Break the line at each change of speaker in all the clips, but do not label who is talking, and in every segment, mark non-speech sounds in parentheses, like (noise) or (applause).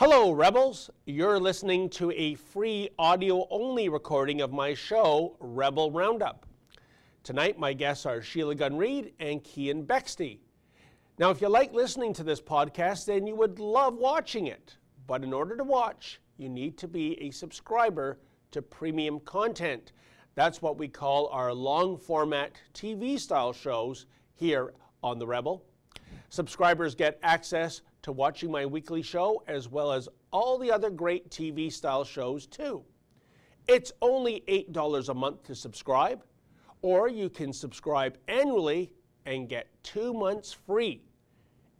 Hello, Rebels. You're listening to a free audio only recording of my show, Rebel Roundup. Tonight, my guests are Sheila Gunn Reid and Keean Bexte. Now, if you like listening to this podcast, then you would love watching it. But in order to watch, you need to be a subscriber to premium content. That's what we call our long format TV style shows here on The Rebel. Subscribers get access to watching my weekly show as well as all the other great TV style shows too. It's only $8 a month to subscribe, or you can subscribe annually and get two months free.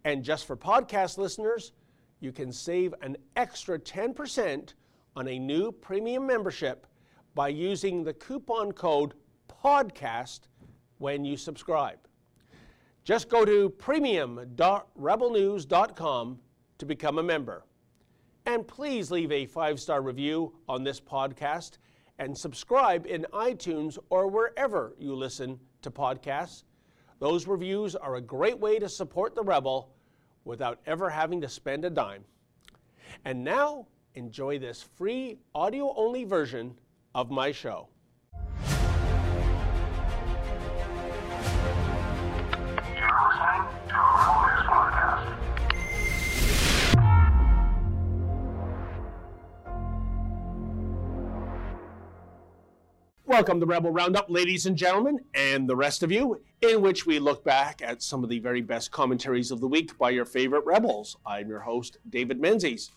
And just for podcast listeners, you can save an extra 10% on a new premium membership by using the coupon code PODCAST when you subscribe. Just go to premium.rebelnews.com to become a member. And please leave a five star review on this podcast and subscribe in iTunes or wherever you listen to podcasts. Those reviews are a great way to support the Rebel without ever having to spend a dime. And now, enjoy this free audio only version of my show. Welcome to Rebel Roundup, ladies and gentlemen, and the rest of you, in which we look back at some of the very best commentaries of the week by your favorite rebels. I'm your host, David Menzies.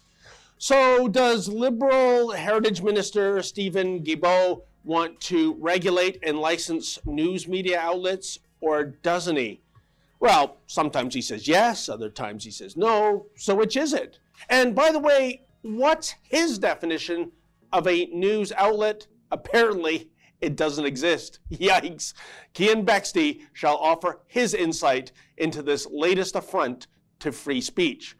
So, does Liberal Heritage Minister Stephen Guilbeault want to regulate and license news media outlets, or doesn't he? Well, sometimes he says yes, other times he says no. So, which is it? And by the way, what's his definition of a news outlet? Apparently, it doesn't exist. (laughs) Yikes. Keean Bexte shall offer his insight into this latest affront to free speech.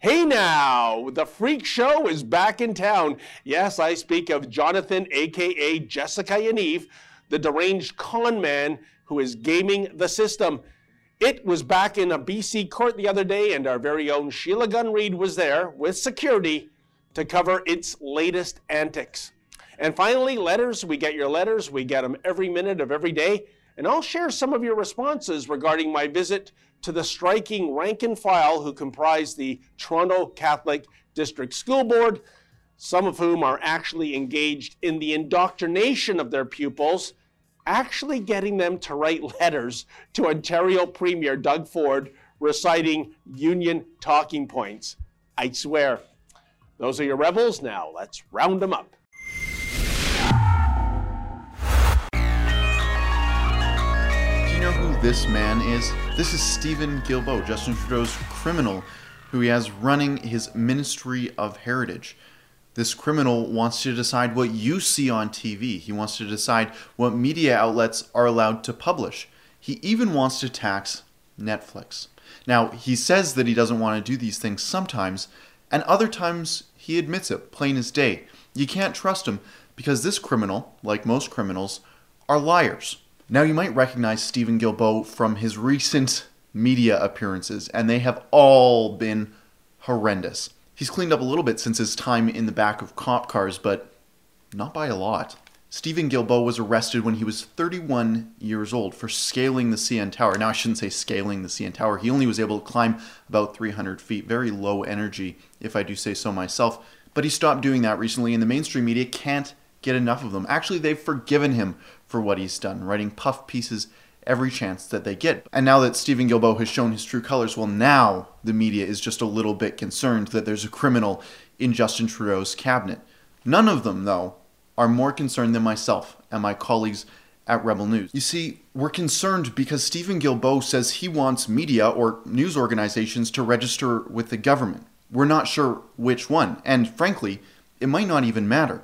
Hey now, the freak show is back in town. Yes, I speak of Jonathan, aka Jessica Yaniv, the deranged con man who is gaming the system. It was back in a BC court the other day, and our very own Sheila Gunn Reid was there with security to cover its latest antics. And finally, letters. We get your letters. We get them every minute of every day. And I'll share some of your responses regarding my visit to the striking rank and file who comprise the Toronto Catholic District School Board, some of whom are actually engaged in the indoctrination of their pupils, actually getting them to write letters to Ontario Premier Doug Ford reciting union talking points. I swear. Those are your rebels. Now let's round them up.
This man is. This is Stephen Guilbeault, Justin Trudeau's criminal, who he has running his Ministry of Heritage. This criminal wants to decide what you see on TV. He wants to decide what media outlets are allowed to publish. He even wants to tax Netflix. Now, he says that he doesn't want to do these things sometimes, and other times he admits it, plain as day. You can't trust him because this criminal, like most criminals, are liars. Now, you might recognize Stephen Guilbeault from his recent media appearances, and they have all been horrendous. He's cleaned up a little bit since his time in the back of cop cars, but not by a lot. Stephen Guilbeault was arrested when he was 31 years old for scaling the CN Tower. Now, I shouldn't say scaling the CN Tower. He only was able to climb about 300 feet. Very low energy, if I do say so myself. But he stopped doing that recently, and the mainstream media can't get enough of them. Actually, they've forgiven him for what he's done, writing puff pieces every chance that they get. And now that Stephen Guilbeault has shown his true colors, well, now the media is just a little bit concerned that there's a criminal in Justin Trudeau's cabinet. None of them, though, are more concerned than myself and my colleagues at Rebel News. You see, we're concerned because Stephen Guilbeault says he wants media or news organizations to register with the government. We're not sure which one, and frankly, it might not even matter.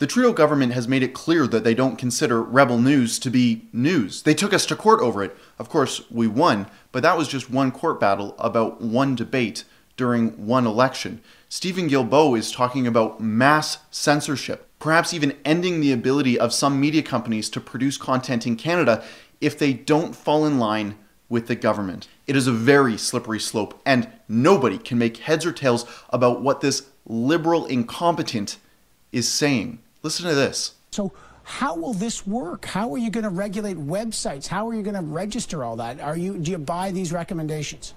The Trudeau government has made it clear that they don't consider Rebel News to be news. They took us to court over it. Of course, we won, but that was just one court battle about one debate during one election. Stephen Guilbeault is talking about mass censorship, perhaps even ending the ability of some media companies to produce content in Canada if they don't fall in line with the government. It is a very slippery slope, and nobody can make heads or tails about what this liberal incompetent is saying. Listen to this.
So, how will this work? How are you going to regulate websites? How are you going to register all that? Are you do you buy these recommendations?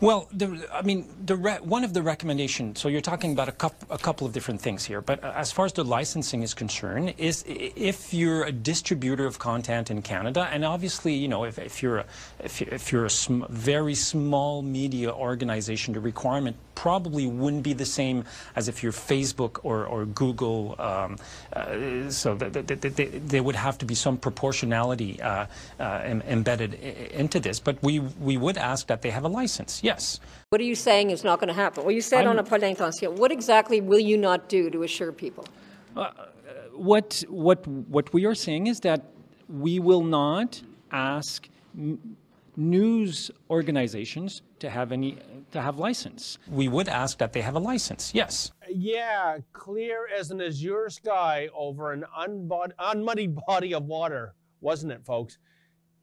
Well, the, I mean, the one of the recommendations, so you're talking about a, couple, a couple of different things here, but as far as the licensing is concerned, is if you're a distributor of content in Canada, and obviously, you know, if, if you're a, if, if you're a sm very small media organization, the requirement probably wouldn't be the same as if you're Facebook or, or Google. Um, uh, so there would have to be some proportionality uh, uh, embedded into this. But we, we would ask that they have a license, yes.
What are you saying is not going to happen? Well, you said I'm, on a point d'intention. What exactly will you not do to assure people?
Uh, what, what, what we are saying is that we will not ask news organizations to have any to have license. We would ask that they have a license. Yes.
Yeah, clear as an azure sky over an unmuddied (laughs) body of water, wasn't it, folks?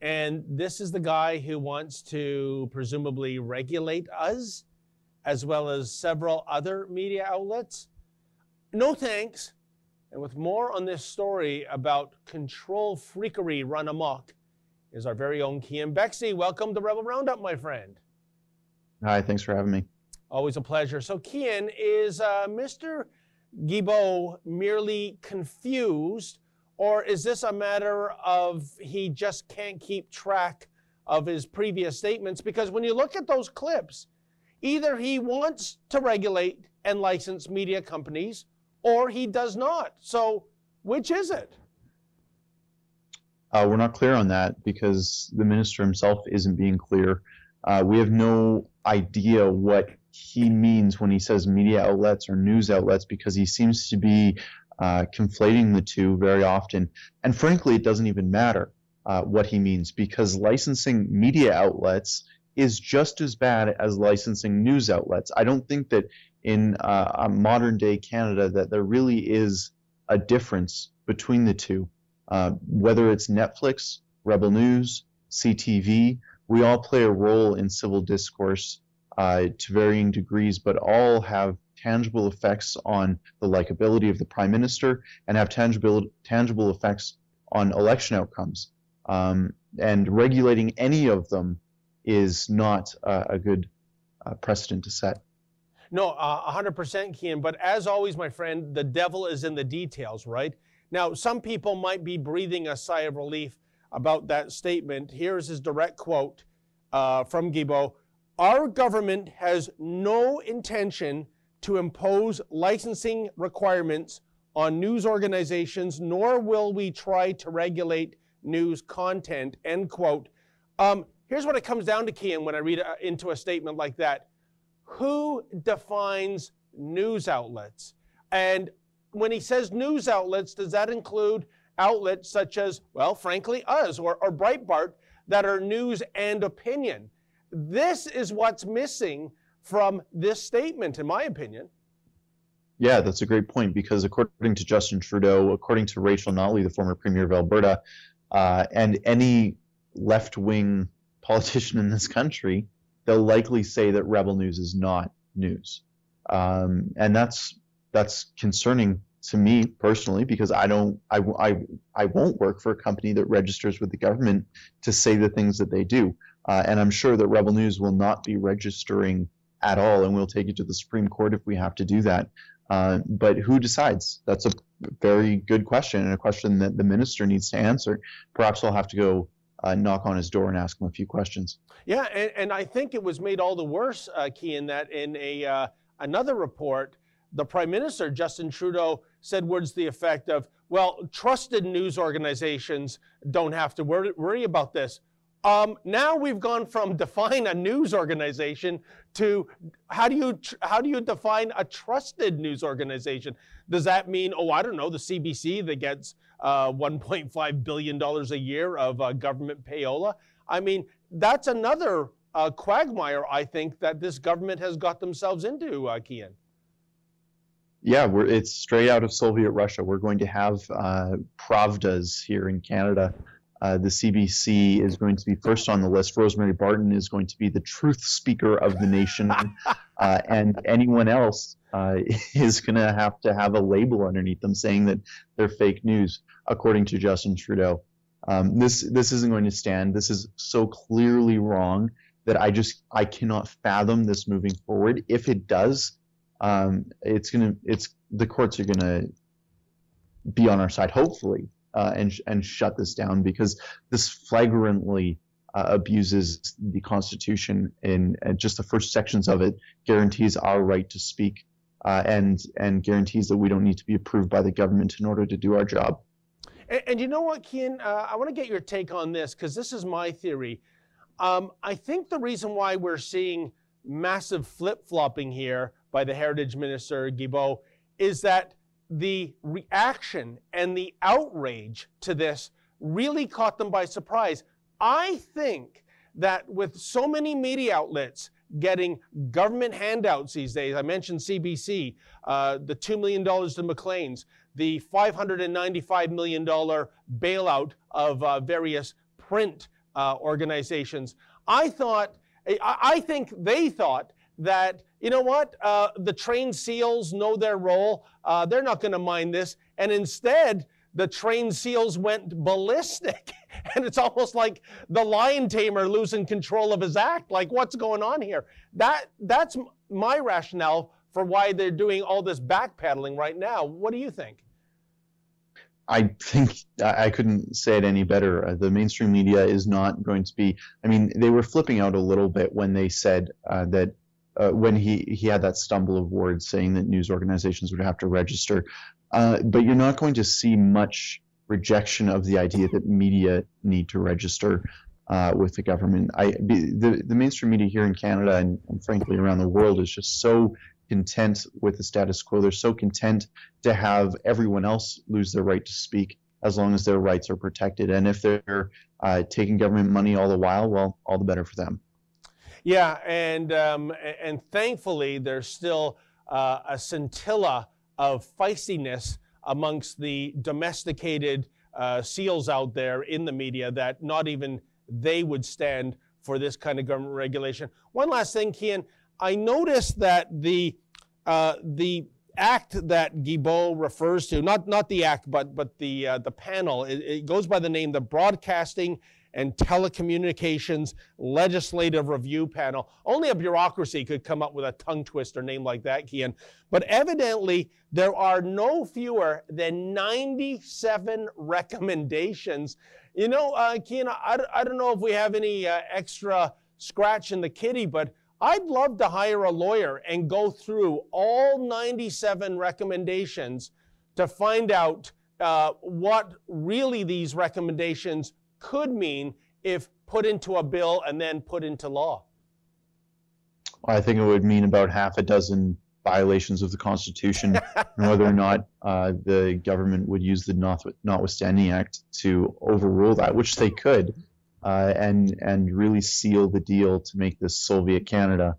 And this is the guy who wants to presumably regulate us, as well as several other media outlets. No thanks. And with more on this story about control freakery run amok, is our very own Keean Bexte. Welcome to Rebel Roundup, my friend.
Hi, thanks for having me.
Always a pleasure. So, Keean, is uh, Mr. Guilbeault merely confused, or is this a matter of he just can't keep track of his previous statements? Because when you look at those clips, either he wants to regulate and license media companies, or he does not. So, which is it?
Uh, we're not clear on that because the minister himself isn't being clear. Uh, we have no idea what he means when he says media outlets or news outlets because he seems to be uh, conflating the two very often. And frankly, it doesn't even matter uh, what he means because licensing media outlets is just as bad as licensing news outlets. I don't think that in uh, modern day Canada that there really is a difference between the two. Uh, whether it's Netflix, Rebel News, CTV, we all play a role in civil discourse uh, to varying degrees, but all have tangible effects on the likability of the prime minister and have tangible tangible effects on election outcomes. Um, and regulating any of them is not uh, a good uh, precedent to set.
No, uh, 100% Keean. But as always, my friend, the devil is in the details, right? Now, some people might be breathing a sigh of relief about that statement. Here's his direct quote uh, from Guilbeault Our government has no intention to impose licensing requirements on news organizations, nor will we try to regulate news content. End quote. Um, here's what it comes down to, Keean, when I read uh, into a statement like that. Who defines news outlets? And when he says news outlets, does that include outlets such as, well, frankly, us or, or Breitbart that are news and opinion? This is what's missing from this statement, in my opinion.
Yeah, that's a great point because according to Justin Trudeau, according to Rachel Notley, the former premier of Alberta, uh, and any left wing politician in this country, they'll likely say that Rebel News is not news. Um, and that's that's concerning to me personally because I don't I, I, I won't work for a company that registers with the government to say the things that they do. Uh, and I'm sure that Rebel News will not be registering at all, and we'll take it to the Supreme Court if we have to do that. Uh, but who decides? That's a very good question, and a question that the minister needs to answer. Perhaps I'll have to go uh, knock on his door and ask him a few questions.
Yeah, and, and I think it was made all the worse, uh, Key, in that in a uh, another report, the Prime Minister, Justin Trudeau, said words to the effect of, well, trusted news organizations don't have to worry, about this. Um, now we've gone from (laughs) define a news organization to how do you how do you define a trusted news organization? Does that mean oh I don't know the CBC that gets uh, 1.5 billion dollars a year of uh, government payola? I mean that's another uh, quagmire I think that this government has got themselves into, uh, Keean
yeah, we're, it's straight out of Soviet Russia. We're going to have uh, Pravdas here in Canada. Uh, the CBC is going to be first on the list. Rosemary Barton is going to be the truth speaker of the nation. (laughs) uh, and anyone else uh, is going to have to have a label underneath them saying that they're fake news, according to Justin Trudeau. Um, this this isn't going to stand. This is so clearly wrong that I just I cannot fathom this moving forward. If it does, um, it's gonna it's the courts are gonna be on our side, hopefully, uh, and and shut this down because this flagrantly uh, abuses the Constitution and, just the first sections of it guarantees our right to speak uh, and and guarantees that we don't need to be approved by the government in order to do our job.
And, and you know what, Keean? Uh, I want to get your take on this because this is my theory. Um, I think the reason why we're seeing massive flip flopping here by the Heritage Minister Guilbeault is that the reaction and the outrage to this really caught them by surprise. I think that with so many media outlets getting government handouts these days, I mentioned CBC, uh, the $2 million to Maclean's, the $595 million bailout of uh, various print uh, organizations. I thought, I think they thought that, you know what, uh, the trained SEALs know their role. Uh, they're not going to mind this. And instead, the trained SEALs went ballistic. (laughs) and it's almost like the lion tamer losing control of his act. Like, what's going on here? That, that's my rationale for why they're doing all this backpedaling right now. What do you think?
I think I couldn't say it any better. Uh, the mainstream media is not going to be. I mean, they were flipping out a little bit when they said uh, that uh, when he he had that stumble of words saying that news organizations would have to register. Uh, but you're not going to see much rejection of the idea that media need to register uh, with the government. I the the mainstream media here in Canada and, and frankly around the world is just so content with the status quo. They're so content to have everyone else lose their right to speak as long as their rights are protected. And if they're uh, taking government money all the while, well, all the better for them.
Yeah, and um, and thankfully there's still uh, a scintilla of feistiness amongst the domesticated uh, seals out there in the media that not even they would stand for this kind of government regulation. One last thing, Keean, I noticed that the uh, the act that Guilbeault refers to, not not the act, but but the uh, the panel, it, it goes by the name the Broadcasting and Telecommunications Legislative Review Panel. Only a bureaucracy could come up with a tongue twister name like that, Keean. But evidently, there are no fewer than 97 recommendations. You know, uh, Keean, I, I don't know if we have any uh, extra scratch in the kitty, but I'd love to hire a lawyer and go through all 97 recommendations to find out uh, what really these recommendations could mean if put into a bill and then put into law?
I think it would mean about half a dozen violations of the Constitution, (laughs) and whether or not uh, the government would use the Notwithstanding Act to overrule that, which they could, uh, and and really seal the deal to make this Soviet Canada.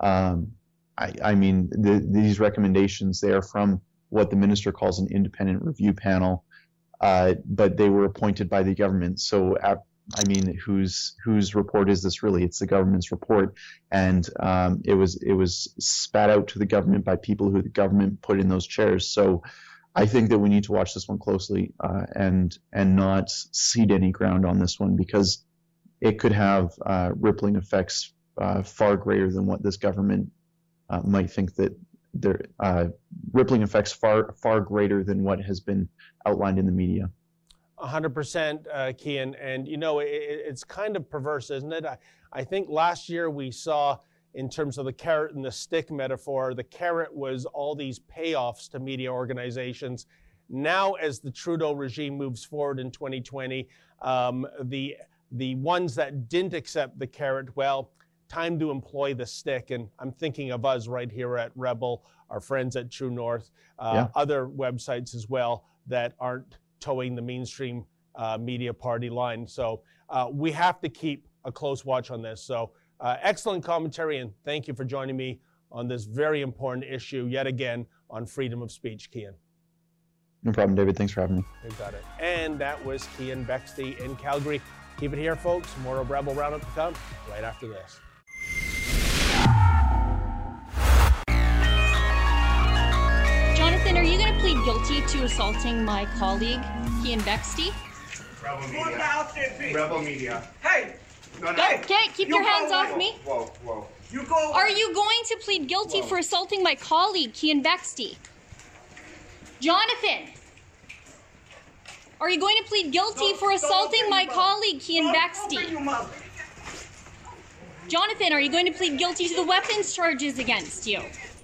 Um, I, I, mean, the, these recommendations they are from what the minister calls an independent review panel, uh, but they were appointed by the government. So, I mean, whose whose report is this really? It's the government's report, and um, it was it was spat out to the government by people who the government put in those chairs. So, I think that we need to watch this one closely uh, and and not cede any ground on this one because it could have uh, rippling effects uh, far greater than what this government uh, might think that there uh, rippling effects far far greater than what has been outlined in the media.
100% uh, Keean, and you know it, it's kind of perverse, isn't it? I, I think last year we saw in terms of the carrot and the stick metaphor, the carrot was all these payoffs to media organizations. Now, as the Trudeau regime moves forward in 2020, um, the the ones that didn't accept the carrot, well, time to employ the stick. And I'm thinking of us right here at Rebel, our friends at True North, uh, yeah. other websites as well that aren't toeing the mainstream uh, media party line. So uh, we have to keep a close watch on this. So uh, excellent commentary, and thank you for joining me on this very important issue yet again on freedom of speech, Keean.
No problem, David. Thanks for having me.
You got it. And that was Keean Bexte in Calgary. Keep it here, folks. More of Rebel Roundup to come right after this.
Guilty to assaulting my colleague, Keean Bexte.
Rebel Media. Rebel Media.
Hey!
No, no.
Okay, keep
You
your hands
go
off
away.
me.
Whoa, whoa.
You go.
Are you going to plead guilty for assaulting my colleague, Keean Bexte? Jonathan! Are you going to plead guilty
Don't-
for
don't
assaulting
open
my
your mouth.
colleague, Keean
Don't
Bexte?
open your mouth.
Jonathan, are you going to plead guilty to the weapons charges against you?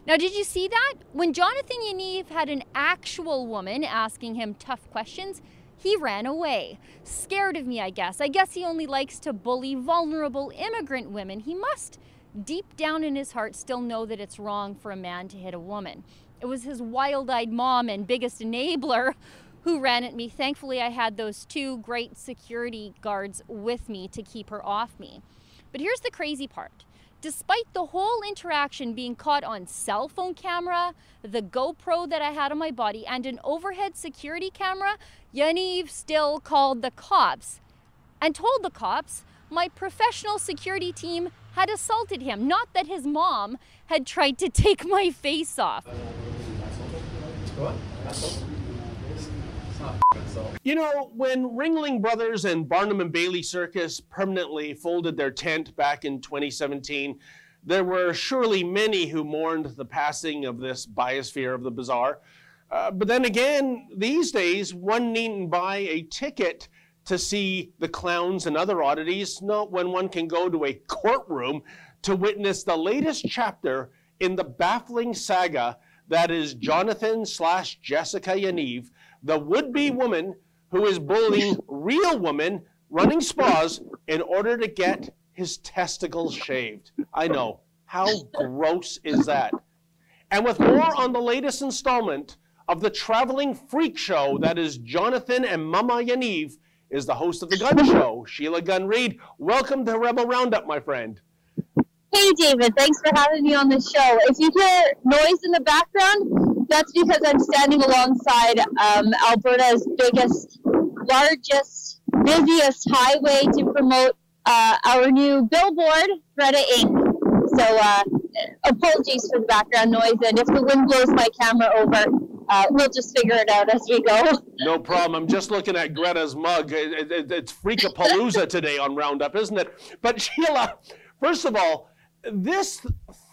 Now, did you see that? When Jonathan Yaniv had an actual woman asking him tough questions, he ran away. Scared of me, I guess. I guess he only likes to bully vulnerable immigrant women. He must, deep down in his heart, still know that it's wrong for a man to hit a woman. It was his wild eyed mom and biggest enabler who ran at me. Thankfully, I had those two great security guards with me to keep her off me. But here's the crazy part. Despite the whole interaction being caught on cell phone camera, the GoPro that I had on my body, and an overhead security camera, Yaniv still called the cops and told the cops my professional security team had assaulted him, not that his mom had tried to (laughs) take my face off.
You know, when Ringling Brothers and Barnum and Bailey Circus permanently folded their tent back in 2017, there were surely many who mourned the passing of this biosphere of the bazaar. Uh, but then again, these days, one needn't buy a ticket to see the clowns and other oddities, not when one can go to a courtroom to witness the latest chapter in the baffling saga that is Jonathan slash Jessica Yaniv, the would-be woman who is bullying real women running spas in order to get his testicles shaved. I know. How gross is that? And with more on the latest installment of the traveling freak show that is Jonathan and Mama Yaniv, is the host of the Gun Show, Sheila Gunn Reid. Welcome to Rebel Roundup, my friend.
Hey, David. Thanks for having me on the show. If you hear noise in the background, that's because I'm standing alongside um, Alberta's biggest, largest, busiest highway to promote uh, our new billboard, Greta Inc. So, uh, apologies for the background noise, and if the wind blows my camera over, uh, we'll just figure it out as we go.
No problem. I'm just looking at Greta's mug. It- it- it's Freakapalooza today on Roundup, isn't it? But Sheila, first of all, this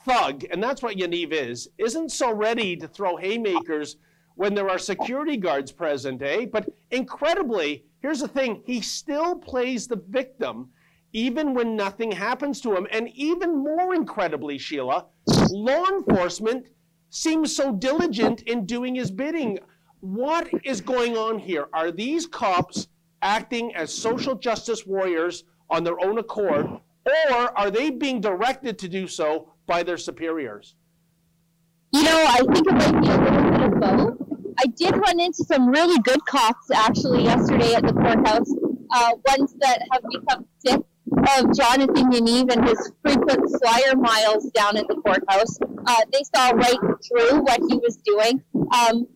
thug, and that's what Yaniv is, isn't so ready to throw haymakers when there are security guards present, eh? But incredibly, here's the thing he still plays the victim even when nothing happens to him. And even more incredibly, Sheila, law enforcement seems so diligent in doing his bidding. What is going on here? Are these cops acting as social justice warriors on their own accord, or are they being directed to do so by their superiors?
You know, I think it might be a little bit of both. I did run into some really good cops actually yesterday at the courthouse, uh, ones that have become sick of Jonathan Yaniv and his frequent flyer miles down at the courthouse. Uh, they saw right through what he was doing. Um,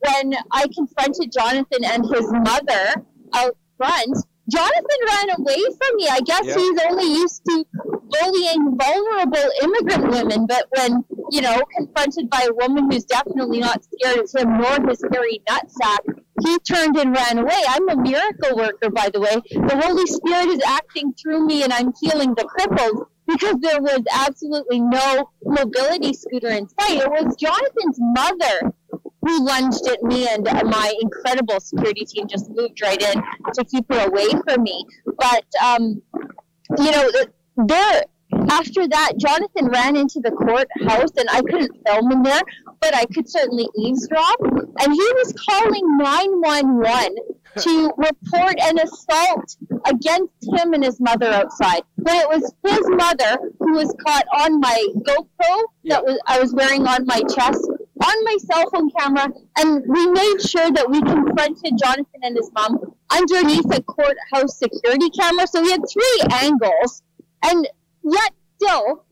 when I confronted Jonathan and his mother out front, Jonathan ran away from me. I guess
Yeah.
he's only used to bullying vulnerable immigrant women, but when, you know, confronted by a woman who's definitely not scared of him nor his hairy nutsack, he turned and ran away. I'm a miracle worker, by the way. The Holy Spirit is acting through me and I'm healing the crippled because there was absolutely no mobility scooter in sight. It was Jonathan's mother who lunged at me, and my incredible security team just moved right in to keep her away from me. But, um, you know, there, after that, Jonathan ran into the courthouse, and I couldn't film in there, but I could certainly eavesdrop. And he was calling 911 to report an assault against him and his mother outside. But it was his mother who was caught on my GoPro that was I was wearing on my chest on my cell phone camera, and we made sure that we confronted Jonathan and his mom underneath a courthouse security camera. So we had three angles, and yet still,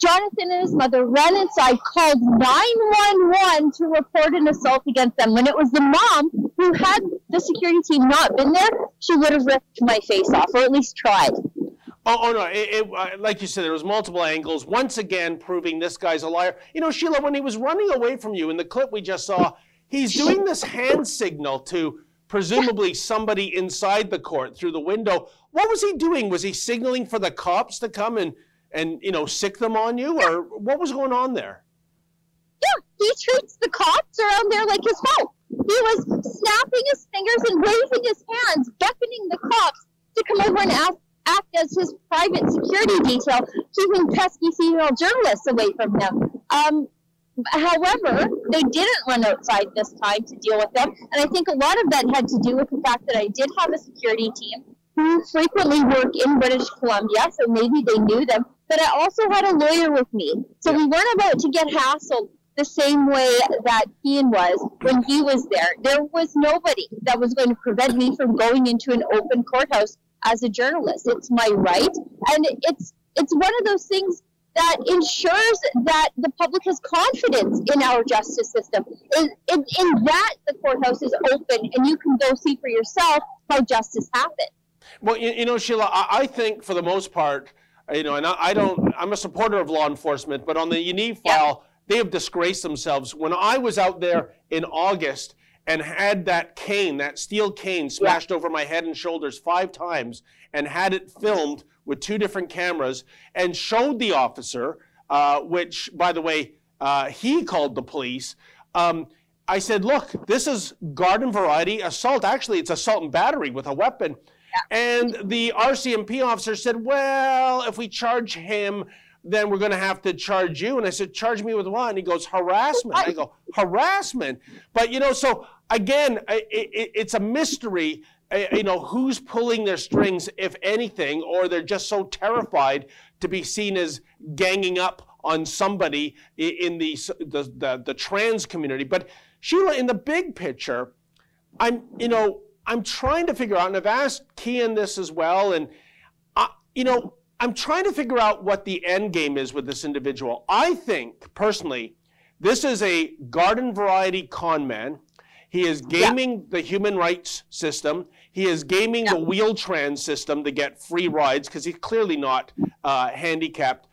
Jonathan and his mother ran inside, called 911 to report an assault against them. When it was the mom who had the security team not been there, she would have ripped my face off, or at least tried.
Oh, oh no! It, it, uh, like you said, there was multiple angles. Once again, proving this guy's a liar. You know, Sheila, when he was running away from you in the clip we just saw, he's doing this hand signal to presumably somebody inside the court through the window. What was he doing? Was he signaling for the cops to come and and you know sic them on you, or what was going on there?
Yeah, he treats the cops around there like his home. He was snapping his fingers and waving his hands, beckoning the cops to come over and ask, act as his private security detail, keeping pesky female journalists away from him. Um, however, they didn't run outside this time to deal with them, and I think a lot of that had to do with the fact that I did have a security team who frequently work in British Columbia, so maybe they knew them. But I also had a lawyer with me, so we weren't about to get hassled the same way that Ian was when he was there. There was nobody that was going to prevent me from going into an open courthouse as a journalist. It's my right, and it's it's one of those things that ensures that the public has confidence in our justice system. In, in, in that, the courthouse is open, and you can go see for yourself how justice happens.
Well, you, you know, Sheila, I, I, think for the most part, you know, and I, I, don't, I'm a supporter of law enforcement, but on the Yaniv file, they have disgraced themselves. When I was out there in August and had that cane, that steel cane, smashed yeah. over my head and shoulders five times, and had it filmed with two different cameras, and showed the officer, uh, which, by the way, uh, he called the police. Um, I said, look, this is garden variety assault. Actually, it's assault and battery with a weapon. And the RCMP officer said, well, if we charge him, then we're going to have to charge you. And I said, charge me with what? And he goes, harassment. I go, harassment. But, you know, so again, it, it, it's a mystery, uh, you know, who's pulling their strings, if anything, or they're just so terrified to be seen as ganging up on somebody in the, the, the, the trans community. But Sheila, in the big picture, I'm, you know, I'm trying to figure out, and I've asked Keean this as well, and I, you know, I'm trying to figure out what the end game is with this individual. I think personally, this is a garden variety con man. He is gaming yeah. the human rights system. He is gaming yeah. the Wheel-Trans system to get free rides because he's clearly not uh, handicapped.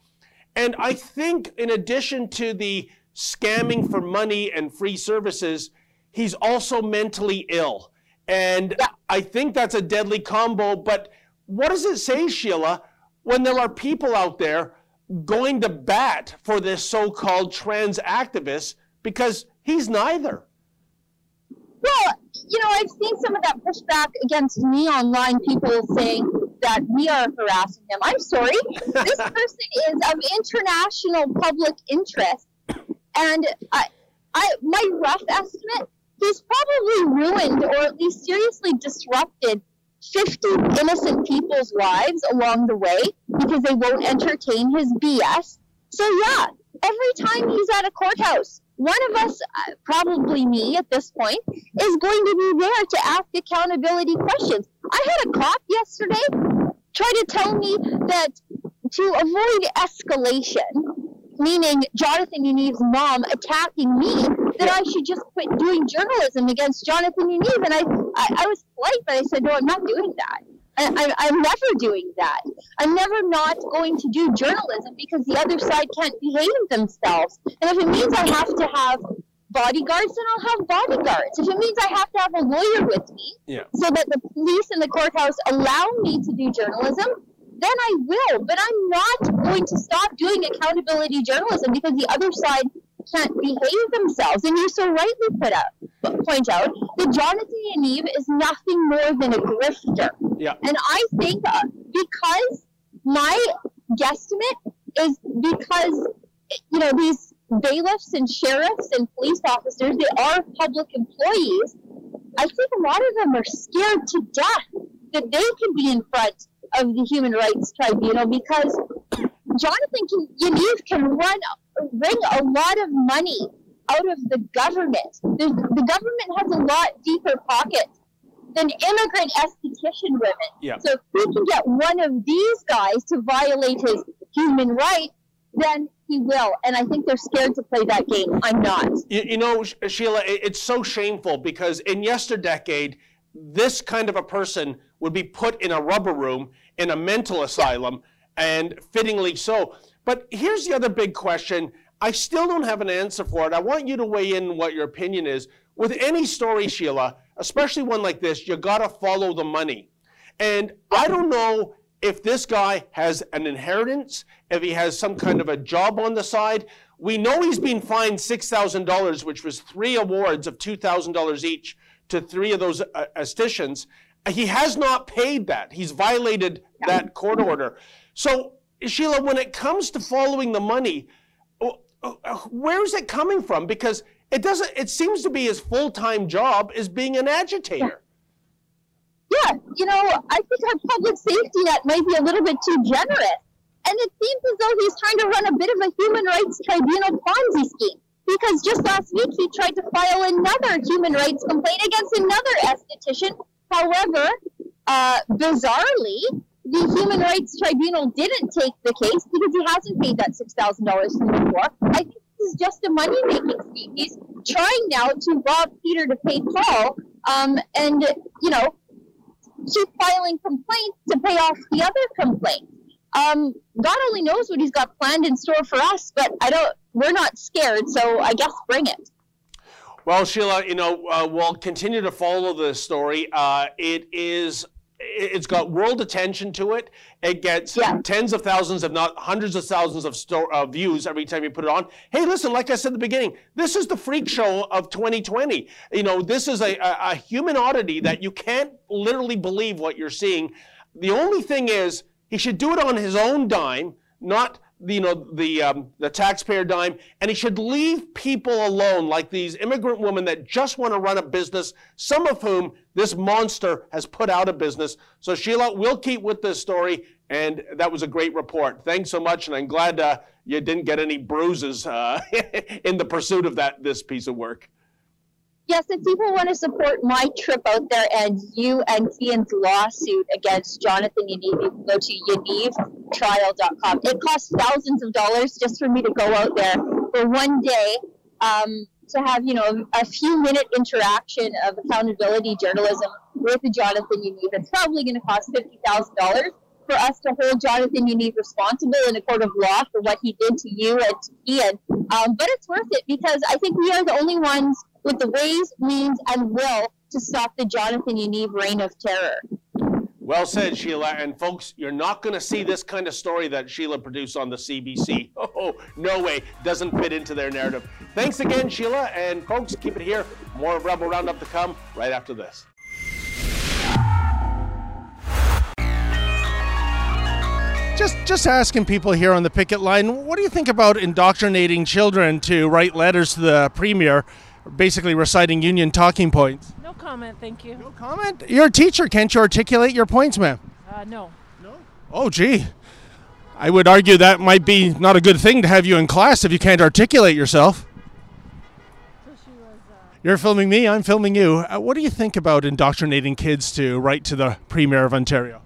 And I think, in addition to the scamming for money and free services, he's also mentally ill. And yeah. I think that's a deadly combo. But what does it say, Sheila, when there are people out there going to bat for this so called trans activist because he's neither?
Well, you know, I've seen some of that pushback against me online, people saying that we are harassing them. I'm sorry. this (laughs) person is of international public interest. And I, I, my rough estimate he's probably ruined or at least seriously disrupted 50 innocent people's lives along the way because they won't entertain his BS. So, yeah, every time he's at a courthouse, one of us, uh, probably me at this point, is going to be there to ask accountability questions. I had a cop yesterday try to tell me that to avoid escalation, meaning Jonathan Yaniv's mom attacking me, that I should just quit doing journalism against Jonathan Yaniv. And I, I, I was polite, but I said, no, I'm not doing that. I, I'm never doing that. I'm never not going to do journalism because the other side can't behave themselves. And if it means I have to have bodyguards, then I'll have bodyguards. If it means I have to have a lawyer with me yeah. so that the police and the courthouse allow me to do journalism, then I will. But I'm not going to stop doing accountability journalism because the other side can't behave themselves. And you so rightly put out, point out that Jonathan Yaniv is nothing more than a grifter.
Yeah.
And I think uh, because my guesstimate is because, you know, these bailiffs and sheriffs and police officers, they are public employees. I think a lot of them are scared to death that they can be in front of the Human Rights Tribunal because Jonathan Yaniv can run wring a lot of money out of the government. The, the government has a lot deeper pockets than immigrant esthetician women.
Yeah.
So if we can get one of these guys to violate his human rights, then he will. And I think they're scared to play that game. I'm not.
You, you know, Sheila, it's so shameful because in yesterdecade, this kind of a person would be put in a rubber room in a mental asylum, yeah. and fittingly so. But here's the other big question. I still don't have an answer for it. I want you to weigh in what your opinion is. with any story, Sheila, especially one like this, you got to follow the money. And I don't know if this guy has an inheritance, if he has some kind of a job on the side. We know he's been fined $6,000, which was three awards of $2,000 each to three of those uh, estheticians. He has not paid that. He's violated that court order. So, Sheila, when it comes to following the money, uh, where is it coming from? Because it doesn't. It seems to be his full-time job is being an agitator.
Yeah, you know, I think our public safety net might be a little bit too generous, and it seems as though he's trying to run a bit of a human rights tribunal Ponzi scheme. Because just last week he tried to file another human rights complaint against another esthetician. However, uh, bizarrely, the Human Rights Tribunal didn't take the case because he hasn't paid that $6,000 from before. I think this is just a money making scheme. He's trying now to rob Peter to pay Paul um, and, you know, keep filing complaints to pay off the other complaints. Um, God only knows what he's got planned in store for us, but I don't, we're not scared, so I guess bring it.
Well, Sheila, you know, uh, we'll continue to follow this story. Uh, it is it's got world attention to it. It gets yeah. tens of thousands, if not hundreds of thousands of sto- uh, views every time you put it on. Hey, listen, like I said at the beginning, this is the freak show of 2020. You know, this is a, a, a human oddity that you can't literally believe what you're seeing. The only thing is, he should do it on his own dime, not you know the um, the taxpayer dime, and he should leave people alone, like these immigrant women that just want to run a business. Some of whom this monster has put out of business. So Sheila, we'll keep with this story, and that was a great report. Thanks so much, and I'm glad uh, you didn't get any bruises uh, (laughs) in the pursuit of that this piece of work
yes, if people want to support my trip out there and you and Keean's lawsuit against Jonathan Yaniv, you can go to yanivtrial.com. It costs thousands of dollars just for me to go out there for one day um, to have, you know, a few minute interaction of accountability journalism with Jonathan Yaniv. It's probably going to cost $50,000 for us to hold Jonathan Yaniv responsible in a court of law for what he did to you and to Keean. Um, but it's worth it because I think we are the only ones with the ways, means, and will to stop the Jonathan Yaniv reign of terror.
Well said, Sheila. And folks, you're not going to see this kind of story that Sheila produced on the CBC. (laughs) Oh, no way. Doesn't fit into their narrative. Thanks again, Sheila. And folks, keep it here. More of Rebel Roundup to come right after this. Just, just asking people here on the picket line, what do you think about indoctrinating children to write letters to the premier basically reciting union talking points.
No comment, thank you.
No comment? You're a teacher. Can't you articulate your points, ma'am?
Uh, no.
No? Oh, gee. I would argue that might be not a good thing to have you in class if you can't articulate yourself.
So was, uh...
You're filming me, I'm filming you. Uh, what do you think about indoctrinating kids to write to the Premier of Ontario?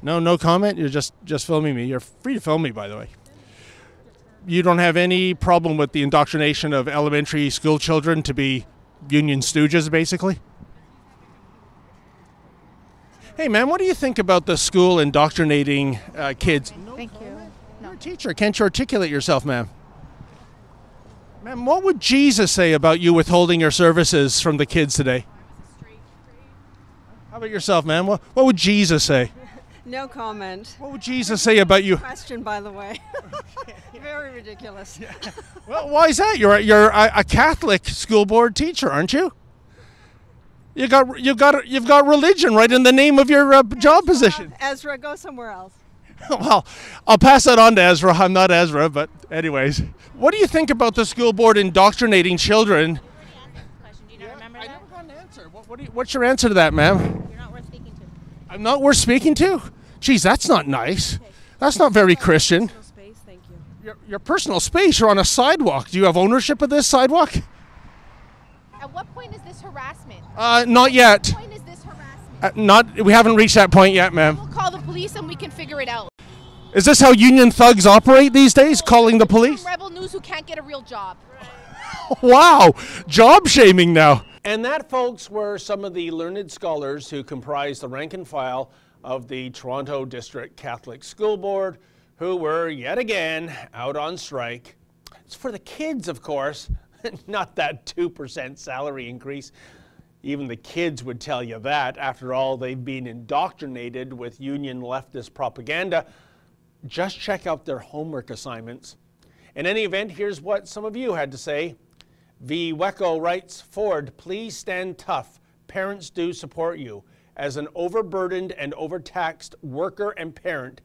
No, no comment. You're just just filming me. You're free to film me, by the way you don't have any problem with the indoctrination of elementary school children to be union stooges, basically? Hey, man, what do you think about the school indoctrinating uh, kids?
Thank you.
You're a teacher. Can't you articulate yourself, ma'am? Ma'am, what would Jesus say about you withholding your services from the kids today? How about yourself, ma'am? What, what would Jesus say?
No comment.
What would Jesus say about you?
Question, by the way. (laughs) Very ridiculous.
Yeah. Well, why is that? You're you're a, a, Catholic school board teacher, aren't you? You got you got you've got religion right in the name of your uh, job position.
Ezra, go somewhere else. (laughs)
well, I'll pass that on to Ezra. I'm not Ezra, but anyways, what do you think about the school board indoctrinating children?
Do you remember that? I never got an answer.
What, what you, what's your answer to that, ma'am?
You're not worth speaking to.
I'm not worth speaking to. Geez, that's not nice. That's not very Christian.
Space, thank you.
Your, your personal space. You're on a sidewalk. Do you have ownership of this sidewalk?
At what point is this harassment?
Uh, not yet.
At what point is this harassment?
Uh, not. We haven't reached that point yet, ma'am.
We'll call the police and we can figure it out.
Is this how union thugs operate these days? calling the police?
Rebel News who can't get a real job. (laughs)
wow, job shaming now. And that, folks, were some of the learned scholars who comprise the rank and file of the Toronto District Catholic School Board, who were yet again out on strike. It's for the kids, of course. (laughs) Not that 2% salary increase. Even the kids would tell you that. After all, they've been indoctrinated with union leftist propaganda. Just check out their homework assignments. In any event, here's what some of you had to say. V. Wecko writes Ford, please stand tough. Parents do support you. As an overburdened and overtaxed worker and parent,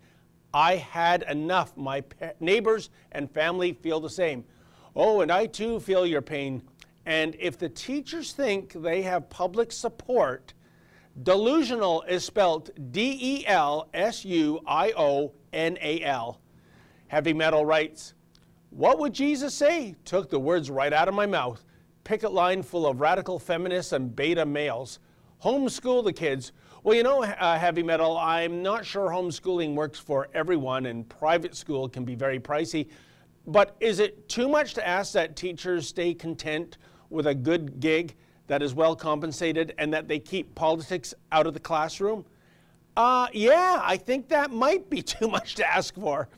I had enough. My neighbors and family feel the same. Oh, and I too feel your pain. And if the teachers think they have public support, delusional is spelled D E L S U I O N A L. Heavy Metal writes, What would Jesus say? Took the words right out of my mouth. Picket line full of radical feminists and beta males. Homeschool the kids. Well, you know, uh, Heavy Metal, I'm not sure homeschooling works for everyone, and private school can be very pricey. But is it too much to ask that teachers stay content with a good gig that is well compensated and that they keep politics out of the classroom? Uh, yeah, I think that might be (laughs) too much to ask for.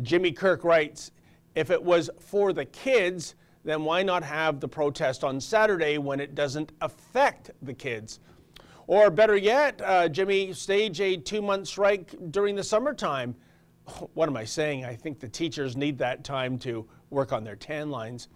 Jimmy Kirk writes If it was for the kids, then why not have the protest on Saturday when it doesn't affect the kids? Or better yet, uh, Jimmy, stage a two month strike during the summertime. (laughs) What am I saying? I think the teachers need that time to work on their tan lines.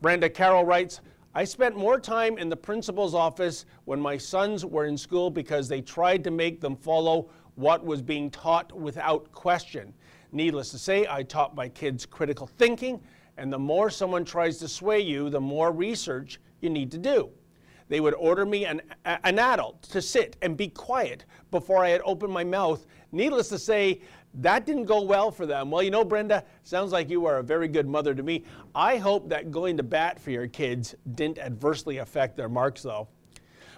Brenda Carroll writes, I spent more time in the principal's office when my sons were in school because they tried to make them follow what was being taught without question. Needless to say, I taught my kids critical thinking, and the more someone tries to sway you, the more research you need to do. They would order me an, an adult to sit and be quiet before I had opened my mouth. Needless to say, that didn't go well for them. Well, you know, Brenda, sounds like you are a very good mother to me. I hope that going to bat for your kids didn't adversely affect their marks, though.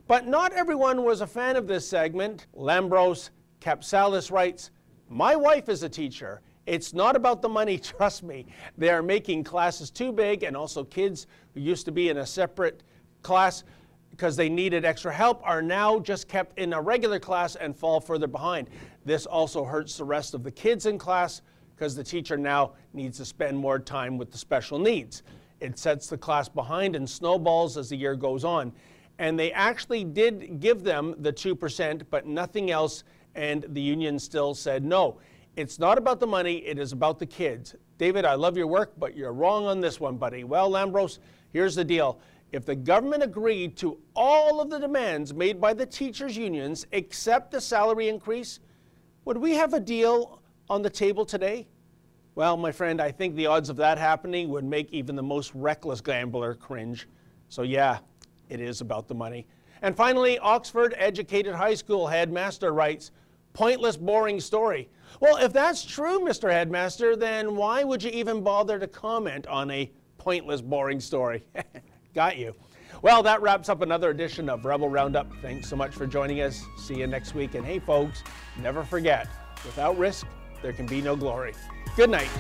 But not everyone was a fan of this segment. Lambros Capsalis writes, My wife is a teacher. It's not about the money, (laughs) trust me. They are making classes too big, and also kids who used to be in a separate class because they needed extra help are now just kept in a regular class and fall further behind. This also hurts the rest of the kids in class because the teacher now needs to spend more time with the special needs. It sets the class behind and snowballs as the year goes on. And they actually did give them the 2%, but nothing else, and the union still said no. It's not about the money, it is about the kids. David, I love your work, but you're wrong on this one, buddy. Well, Lambros, here's the deal if the government agreed to all of the demands made by the teachers' unions except the salary increase, would we have a deal on the table today? Well, my friend, I think the odds of that happening would make even the most reckless gambler cringe. So, yeah, it is about the money. And finally, Oxford Educated High School headmaster writes, pointless, boring story. Well, if that's true, Mr. Headmaster, then why would you even bother to comment on a pointless, boring story? (laughs) Got you. Well, that wraps up another edition of Rebel Roundup. Thanks so much for joining us. See you next week. And hey, folks, never forget without risk, there can be no glory. Good night.